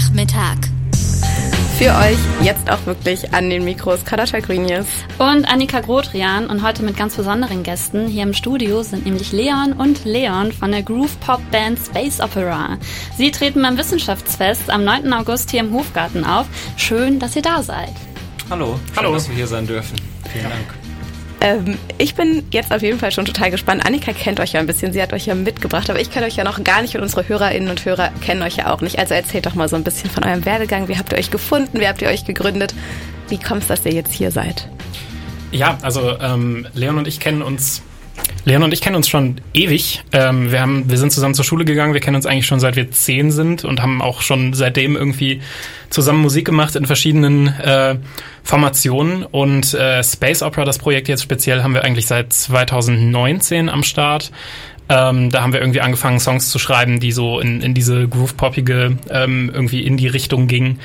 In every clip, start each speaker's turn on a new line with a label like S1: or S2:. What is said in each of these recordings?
S1: Nachmittag.
S2: Für euch jetzt auch wirklich an den Mikros Kadascha Grünius
S3: und Annika Grotrian und heute mit ganz besonderen Gästen. Hier im Studio sind nämlich Leon und Leon von der Groove Pop Band Space Opera. Sie treten beim Wissenschaftsfest am 9. August hier im Hofgarten auf. Schön, dass ihr da seid.
S4: Hallo, schön, Hallo. dass wir hier sein dürfen. Vielen Dank.
S2: Ähm, ich bin jetzt auf jeden Fall schon total gespannt. Annika kennt euch ja ein bisschen, sie hat euch ja mitgebracht, aber ich kenne euch ja noch gar nicht und unsere Hörerinnen und Hörer kennen euch ja auch nicht. Also erzählt doch mal so ein bisschen von eurem Werdegang. Wie habt ihr euch gefunden? Wie habt ihr euch gegründet? Wie kommt es, dass ihr jetzt hier seid?
S5: Ja, also ähm, Leon und ich kennen uns Leon und ich kennen uns schon ewig. Ähm, wir, haben, wir sind zusammen zur Schule gegangen. Wir kennen uns eigentlich schon seit wir zehn sind und haben auch schon seitdem irgendwie zusammen Musik gemacht in verschiedenen äh, Formationen. Und äh, Space Opera, das Projekt jetzt speziell, haben wir eigentlich seit 2019 am Start. Ähm, da haben wir irgendwie angefangen, Songs zu schreiben, die so in, in diese groove-poppige, ähm, irgendwie in die Richtung gingen.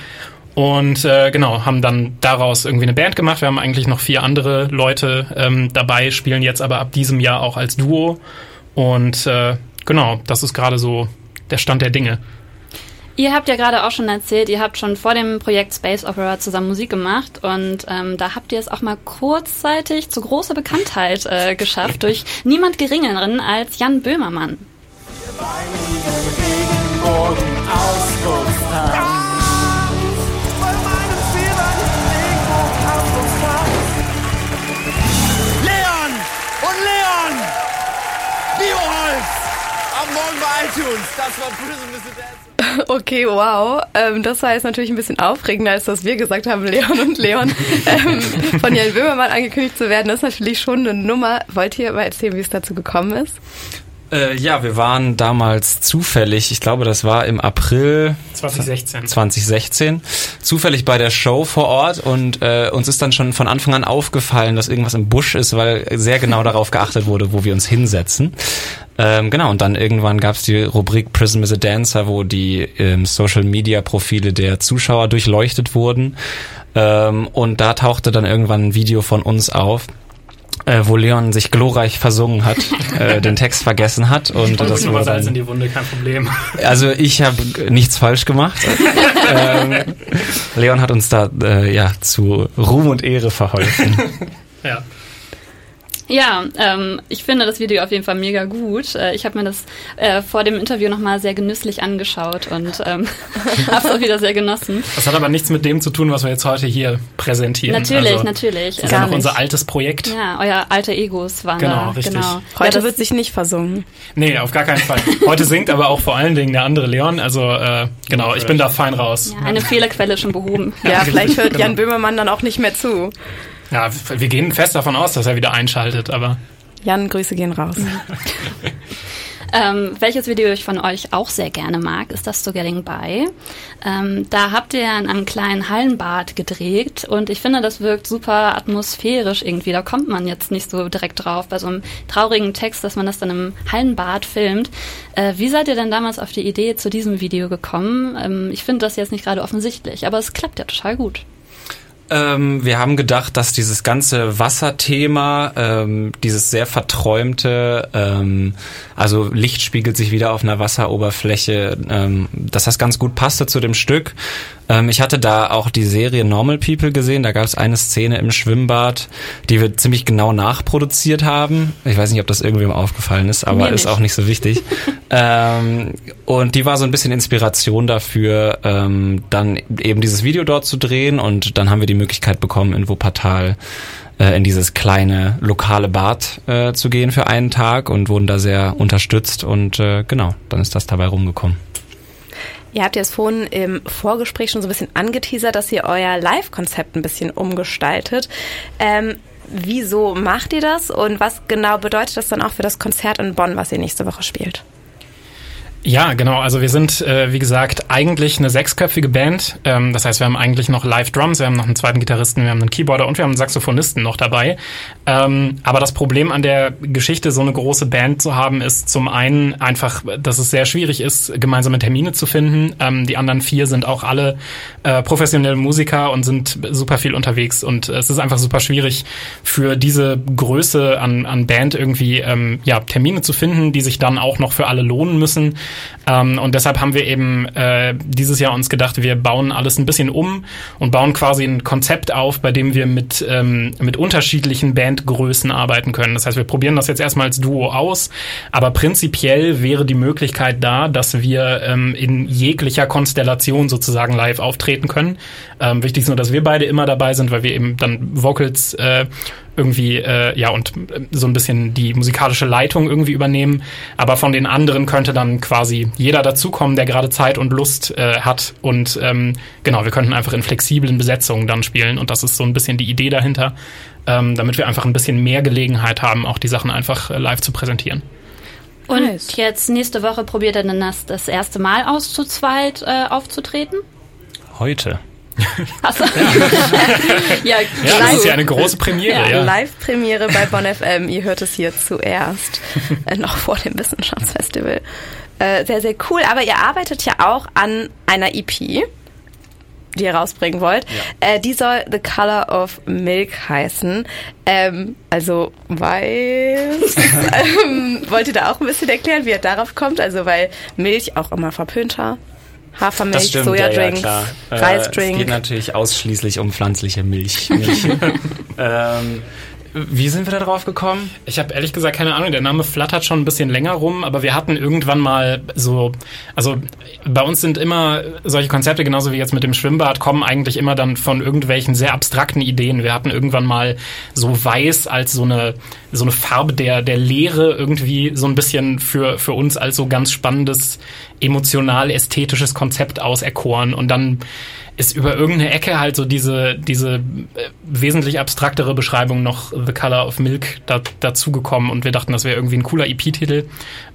S5: Und äh, genau, haben dann daraus irgendwie eine Band gemacht. Wir haben eigentlich noch vier andere Leute ähm, dabei, spielen jetzt aber ab diesem Jahr auch als Duo. Und äh, genau, das ist gerade so der Stand der Dinge.
S3: Ihr habt ja gerade auch schon erzählt, ihr habt schon vor dem Projekt Space Opera zusammen Musik gemacht und ähm, da habt ihr es auch mal kurzzeitig zu großer Bekanntheit äh, geschafft durch niemand Geringeren als Jan Böhmermann. Wir
S2: morgen bei iTunes. Das war Prism Dance. Okay, wow. Ähm, das war jetzt natürlich ein bisschen aufregender, als dass wir gesagt haben, Leon und Leon ähm, von Jan Böhmermann angekündigt zu werden. Das ist natürlich schon eine Nummer. Wollt ihr mal erzählen, wie es dazu gekommen ist?
S4: Äh, ja, wir waren damals zufällig, ich glaube, das war im April
S5: 2016.
S4: 2016, zufällig bei der Show vor Ort und äh, uns ist dann schon von Anfang an aufgefallen, dass irgendwas im Busch ist, weil sehr genau darauf geachtet wurde, wo wir uns hinsetzen. Ähm, genau, und dann irgendwann gab es die Rubrik Prism is a Dancer, wo die ähm, Social-Media-Profile der Zuschauer durchleuchtet wurden. Ähm, und da tauchte dann irgendwann ein Video von uns auf, äh, wo Leon sich glorreich versungen hat, äh, den Text vergessen hat und
S5: das nur Salz in die Wunde, kein Problem.
S4: Also ich habe nichts falsch gemacht. ähm, Leon hat uns da äh, ja zu Ruhm und Ehre verholfen.
S3: ja. Ja, ähm, ich finde das Video auf jeden Fall mega gut. Äh, ich habe mir das äh, vor dem Interview nochmal sehr genüsslich angeschaut und ähm, habe es auch wieder sehr genossen.
S5: Das hat aber nichts mit dem zu tun, was wir jetzt heute hier präsentieren.
S3: Natürlich, also, natürlich.
S5: Das ist ja noch unser altes Projekt.
S3: Ja, euer alte Egos waren
S5: genau,
S3: da.
S5: Richtig. Genau,
S2: Heute ja, wird sich nicht versungen.
S5: Nee, auf gar keinen Fall. Heute singt aber auch vor allen Dingen der andere Leon. Also äh, genau, ich bin da fein raus.
S3: Ja, eine Fehlerquelle schon behoben.
S2: Ja, vielleicht hört Jan genau. Böhmermann dann auch nicht mehr zu.
S5: Ja, wir gehen fest davon aus, dass er wieder einschaltet, aber.
S2: Jan, Grüße gehen raus.
S3: ähm, welches Video ich von euch auch sehr gerne mag, ist das To Getting By. Ähm, da habt ihr in einem kleinen Hallenbad gedreht und ich finde, das wirkt super atmosphärisch irgendwie. Da kommt man jetzt nicht so direkt drauf bei so einem traurigen Text, dass man das dann im Hallenbad filmt. Äh, wie seid ihr denn damals auf die Idee zu diesem Video gekommen? Ähm, ich finde das jetzt nicht gerade offensichtlich, aber es klappt ja total gut.
S4: Ähm, wir haben gedacht, dass dieses ganze Wasserthema, ähm, dieses sehr verträumte, ähm, also Licht spiegelt sich wieder auf einer Wasseroberfläche, ähm, dass das ganz gut passte zu dem Stück. Ähm, ich hatte da auch die Serie Normal People gesehen. Da gab es eine Szene im Schwimmbad, die wir ziemlich genau nachproduziert haben. Ich weiß nicht, ob das irgendwem aufgefallen ist, aber ist auch nicht so wichtig. ähm, und die war so ein bisschen Inspiration dafür, ähm, dann eben dieses Video dort zu drehen. Und dann haben wir die Möglichkeit bekommen, in Wuppertal äh, in dieses kleine lokale Bad äh, zu gehen für einen Tag und wurden da sehr unterstützt. Und äh, genau, dann ist das dabei rumgekommen.
S2: Ihr habt jetzt vorhin im Vorgespräch schon so ein bisschen angeteasert, dass ihr euer Live-Konzept ein bisschen umgestaltet. Ähm, wieso macht ihr das und was genau bedeutet das dann auch für das Konzert in Bonn, was ihr nächste Woche spielt?
S5: Ja, genau. Also wir sind, äh, wie gesagt, eigentlich eine sechsköpfige Band. Ähm, das heißt, wir haben eigentlich noch Live-Drums, wir haben noch einen zweiten Gitarristen, wir haben einen Keyboarder und wir haben einen Saxophonisten noch dabei. Ähm, aber das Problem an der Geschichte, so eine große Band zu haben, ist zum einen einfach, dass es sehr schwierig ist, gemeinsame Termine zu finden. Ähm, die anderen vier sind auch alle äh, professionelle Musiker und sind super viel unterwegs. Und es ist einfach super schwierig für diese Größe an, an Band irgendwie ähm, ja, Termine zu finden, die sich dann auch noch für alle lohnen müssen. Ähm, und deshalb haben wir eben äh, dieses Jahr uns gedacht, wir bauen alles ein bisschen um und bauen quasi ein Konzept auf, bei dem wir mit, ähm, mit unterschiedlichen Bandgrößen arbeiten können. Das heißt, wir probieren das jetzt erstmal als Duo aus, aber prinzipiell wäre die Möglichkeit da, dass wir ähm, in jeglicher Konstellation sozusagen live auftreten können. Ähm, wichtig ist nur, dass wir beide immer dabei sind, weil wir eben dann Vocals äh, irgendwie, äh, ja, und äh, so ein bisschen die musikalische Leitung irgendwie übernehmen. Aber von den anderen könnte dann quasi jeder dazukommen, der gerade Zeit und Lust äh, hat. Und ähm, genau, wir könnten einfach in flexiblen Besetzungen dann spielen. Und das ist so ein bisschen die Idee dahinter, ähm, damit wir einfach ein bisschen mehr Gelegenheit haben, auch die Sachen einfach äh, live zu präsentieren.
S3: Und nice. jetzt nächste Woche probiert er dann das, das erste Mal aus, zu zweit äh, aufzutreten?
S4: Heute.
S5: Achso. Ja, ja, ja das ist ja eine große Premiere. Ja,
S2: ja. Live-Premiere bei Bonn FM. Ihr hört es hier zuerst, äh, noch vor dem Wissenschaftsfestival. Äh, sehr, sehr cool. Aber ihr arbeitet ja auch an einer EP, die ihr rausbringen wollt. Äh, die soll The Color of Milk heißen. Ähm, also weiß. ähm, wollt ihr da auch ein bisschen erklären, wie ihr darauf kommt? Also weil Milch auch immer verpönter Hafermilch, stimmt, Sojadrinks, ja, ja, Reisdrink. Äh,
S4: es geht natürlich ausschließlich um pflanzliche Milch. Milch. ähm, wie sind wir da drauf gekommen?
S5: Ich habe ehrlich gesagt keine Ahnung. Der Name flattert schon ein bisschen länger rum, aber wir hatten irgendwann mal so, also bei uns sind immer solche Konzepte, genauso wie jetzt mit dem Schwimmbad, kommen eigentlich immer dann von irgendwelchen sehr abstrakten Ideen. Wir hatten irgendwann mal so weiß als so eine so eine Farbe der der Leere irgendwie so ein bisschen für für uns als so ganz spannendes emotional ästhetisches Konzept auserkoren und dann ist über irgendeine Ecke halt so diese, diese äh, wesentlich abstraktere Beschreibung noch The Color of Milk da, dazugekommen und wir dachten, das wäre irgendwie ein cooler EP-Titel.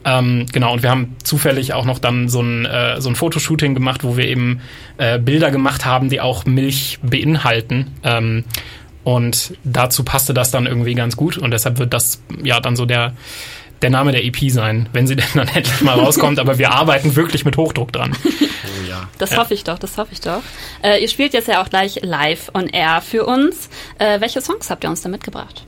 S5: Ähm, genau, und wir haben zufällig auch noch dann so ein, äh, so ein Fotoshooting gemacht, wo wir eben äh, Bilder gemacht haben, die auch Milch beinhalten. Ähm, und dazu passte das dann irgendwie ganz gut und deshalb wird das ja dann so der der Name der EP sein, wenn sie denn dann endlich mal rauskommt. aber wir arbeiten wirklich mit Hochdruck dran.
S3: Oh ja. Das ja. hoffe ich doch, das hoffe ich doch. Äh, ihr spielt jetzt ja auch gleich live on air für uns. Äh, welche Songs habt ihr uns da mitgebracht?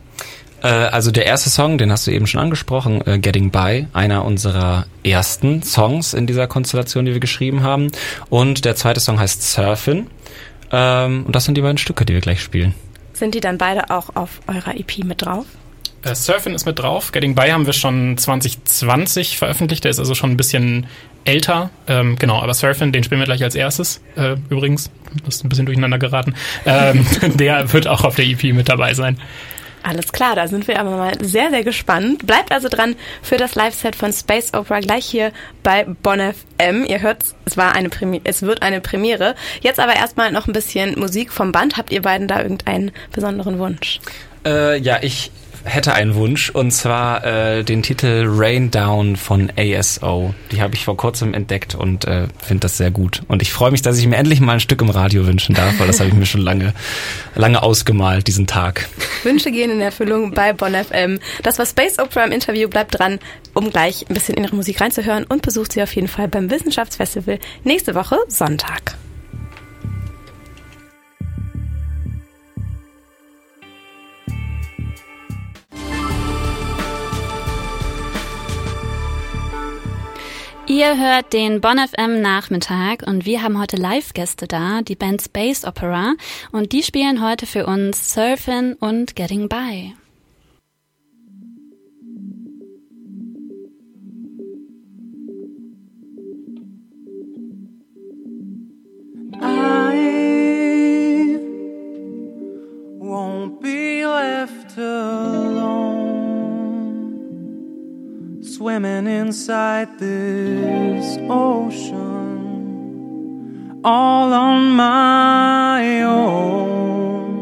S4: Äh, also der erste Song, den hast du eben schon angesprochen, äh, Getting By, einer unserer ersten Songs in dieser Konstellation, die wir geschrieben haben. Und der zweite Song heißt Surfin. Ähm, und das sind die beiden Stücke, die wir gleich spielen.
S2: Sind die dann beide auch auf eurer EP mit drauf?
S5: Äh, Surfing ist mit drauf. Getting By haben wir schon 2020 veröffentlicht. Der ist also schon ein bisschen älter. Ähm, genau, aber Surfing, den spielen wir gleich als erstes. Äh, übrigens, das ist ein bisschen durcheinander geraten. Ähm, der wird auch auf der EP mit dabei sein.
S2: Alles klar, da sind wir aber mal sehr, sehr gespannt. Bleibt also dran für das Live-Set von Space Opera gleich hier bei Bonn FM. Ihr hört, es war eine Premiere, es wird eine Premiere. Jetzt aber erstmal noch ein bisschen Musik vom Band. Habt ihr beiden da irgendeinen besonderen Wunsch?
S4: Äh, ja, ich hätte einen Wunsch und zwar äh, den Titel Rain Down von ASO. Die habe ich vor kurzem entdeckt und äh, finde das sehr gut. Und ich freue mich, dass ich mir endlich mal ein Stück im Radio wünschen darf, weil das habe ich mir schon lange, lange ausgemalt, diesen Tag.
S2: Wünsche gehen in Erfüllung bei Bonn FM. Das war Space Opera im Interview. Bleibt dran, um gleich ein bisschen in ihre Musik reinzuhören und besucht sie auf jeden Fall beim Wissenschaftsfestival nächste Woche Sonntag.
S3: Ihr hört den Bonn FM Nachmittag und wir haben heute Live-Gäste da, die Band Space Opera und die spielen heute für uns Surfing und Getting By. Inside this ocean all on my own.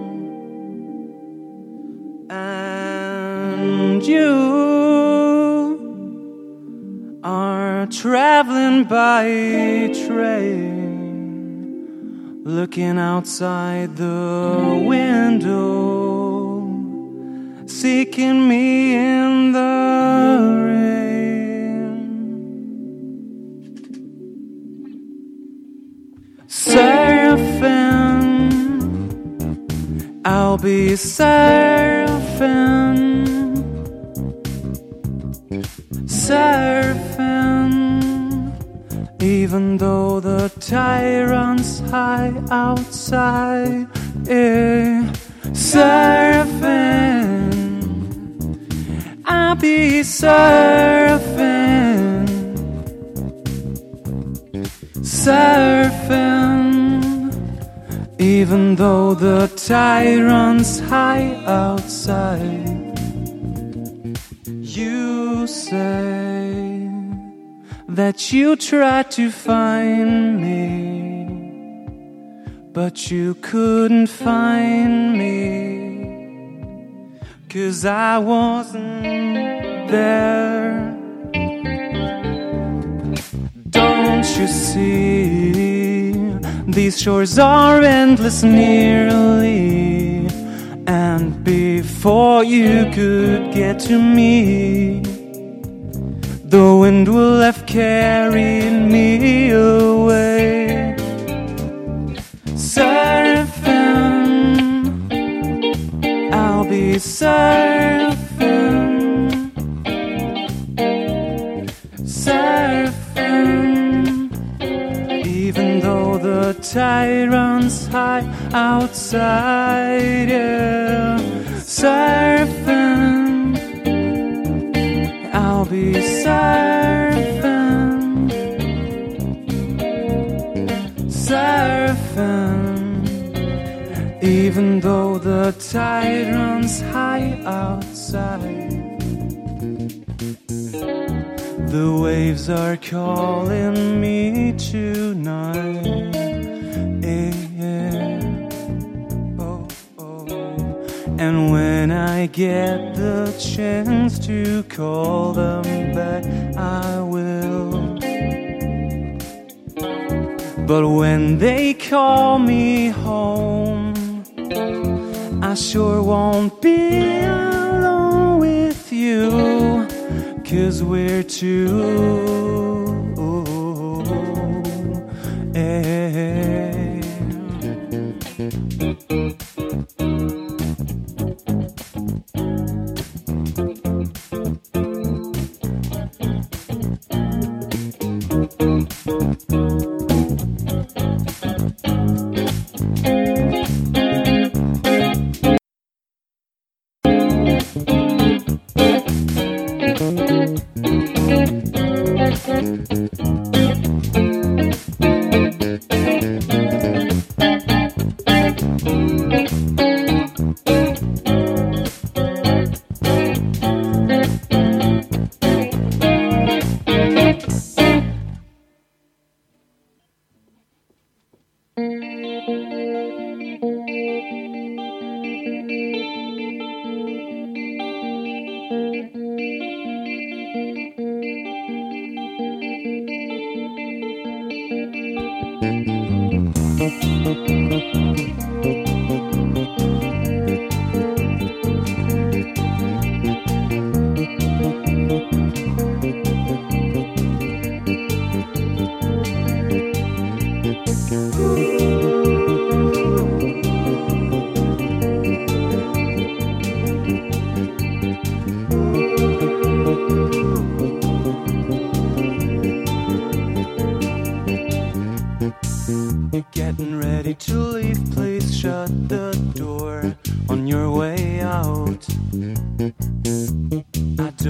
S3: And you are traveling by train, looking outside the window, seeking me in the rain. I'll be surfing, surfing.
S1: Even though the tide runs high outside, eh, surfing, I'll be surfing, surfing. Even though the tide runs high outside, you say that you tried to find me, but you couldn't find me, cause I wasn't there. Don't you see? These shores are endless nearly. And before you could get to me, the wind will have carried me away. Surfing, I'll be surfing. Tide runs high outside, yeah. Surfing, I'll be surfing, surfing, even though the tide runs high outside. The waves are calling me tonight. And when I get the chance to call them back, I will. But when they call me home, I sure won't be alone with you, cause we're two.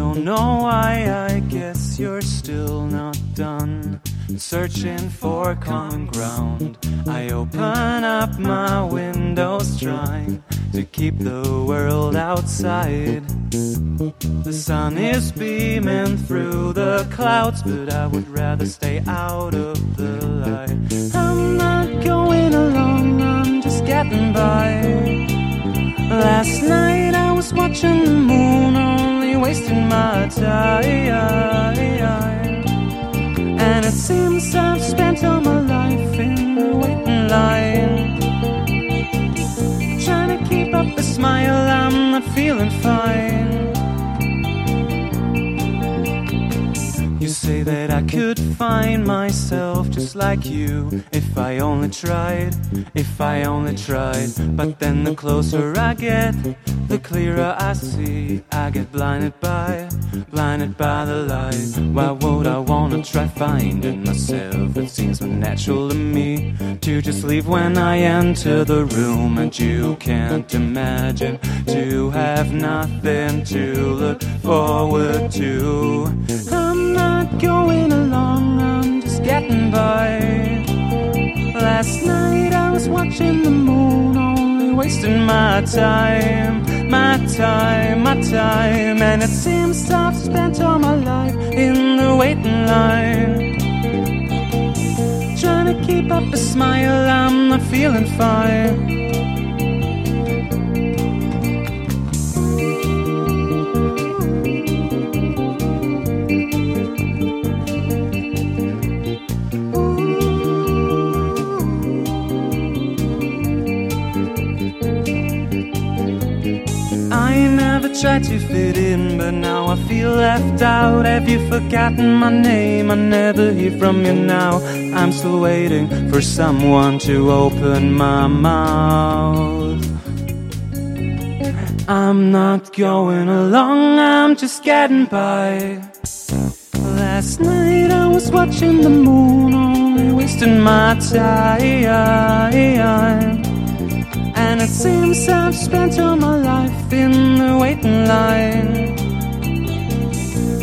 S1: don't know why, I guess you're still not done searching for common ground. I open up my windows, trying to keep the world outside. The sun is beaming through the clouds, but I would rather stay out of the light. I'm not going alone, I'm just getting by. Last night I was watching the moon wasting my time. And it seems I've spent all my life in the waiting line. Trying to keep up a smile, I'm not feeling fine. You say that I could find myself just like you if I only tried, if I only tried. But then the closer I get, the clearer I see. I get blinded by, blinded by the light. Why would I wanna try finding myself? It seems more natural to me to just leave when I enter the room, and you can't imagine to have nothing to look forward to. I'm not going along, I'm just getting by. Last night I was watching the moon, wasting my time, my time, my time. And it seems I've spent all my life in the waiting line. Trying to keep up a smile, I'm not feeling fine. Fit in, but now I feel left out. Have you forgotten my name? I never hear from you now. I'm still waiting for someone to open my mouth. I'm not going along, I'm just getting by. Last night I was watching the moon, only wasting my time. And it seems I've spent all my life in the waiting line.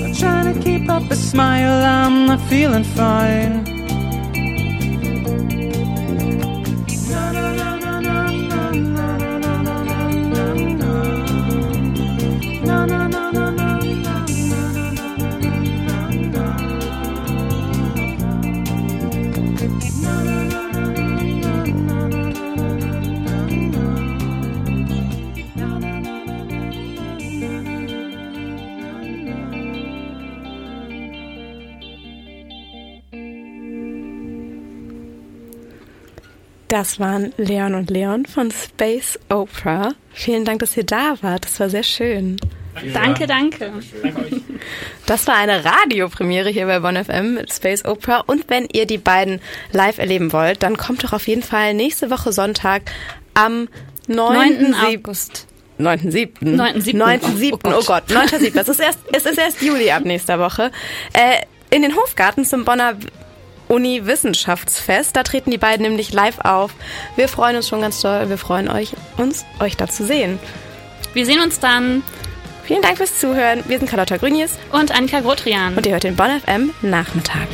S1: I'm trying to keep up a smile, I'm not feeling fine.
S2: Das waren Leon und Leon von Space Opera. Vielen Dank, dass ihr da wart. Das war sehr schön.
S3: Danke, danke.
S2: Das war eine Radiopremiere hier bei Bonn FM mit Space Opera. Und wenn ihr die beiden live erleben wollt, dann kommt doch auf jeden Fall nächste Woche Sonntag am 9.
S3: 9. August.
S2: 9.7.
S3: 9.7.
S2: 9.7. Oh, oh Gott, 9.7. Es ist erst, es ist erst Juli ab nächster Woche. Äh, in den Hofgarten zum Bonner Uni-Wissenschaftsfest. Da treten die beiden nämlich live auf. Wir freuen uns schon ganz toll. Wir freuen euch, uns, euch da zu sehen.
S3: Wir sehen uns dann.
S2: Vielen Dank fürs Zuhören. Wir sind Carlotta Grünies
S3: und Annika Grotrian.
S2: Und ihr hört den Bonn FM Nachmittag.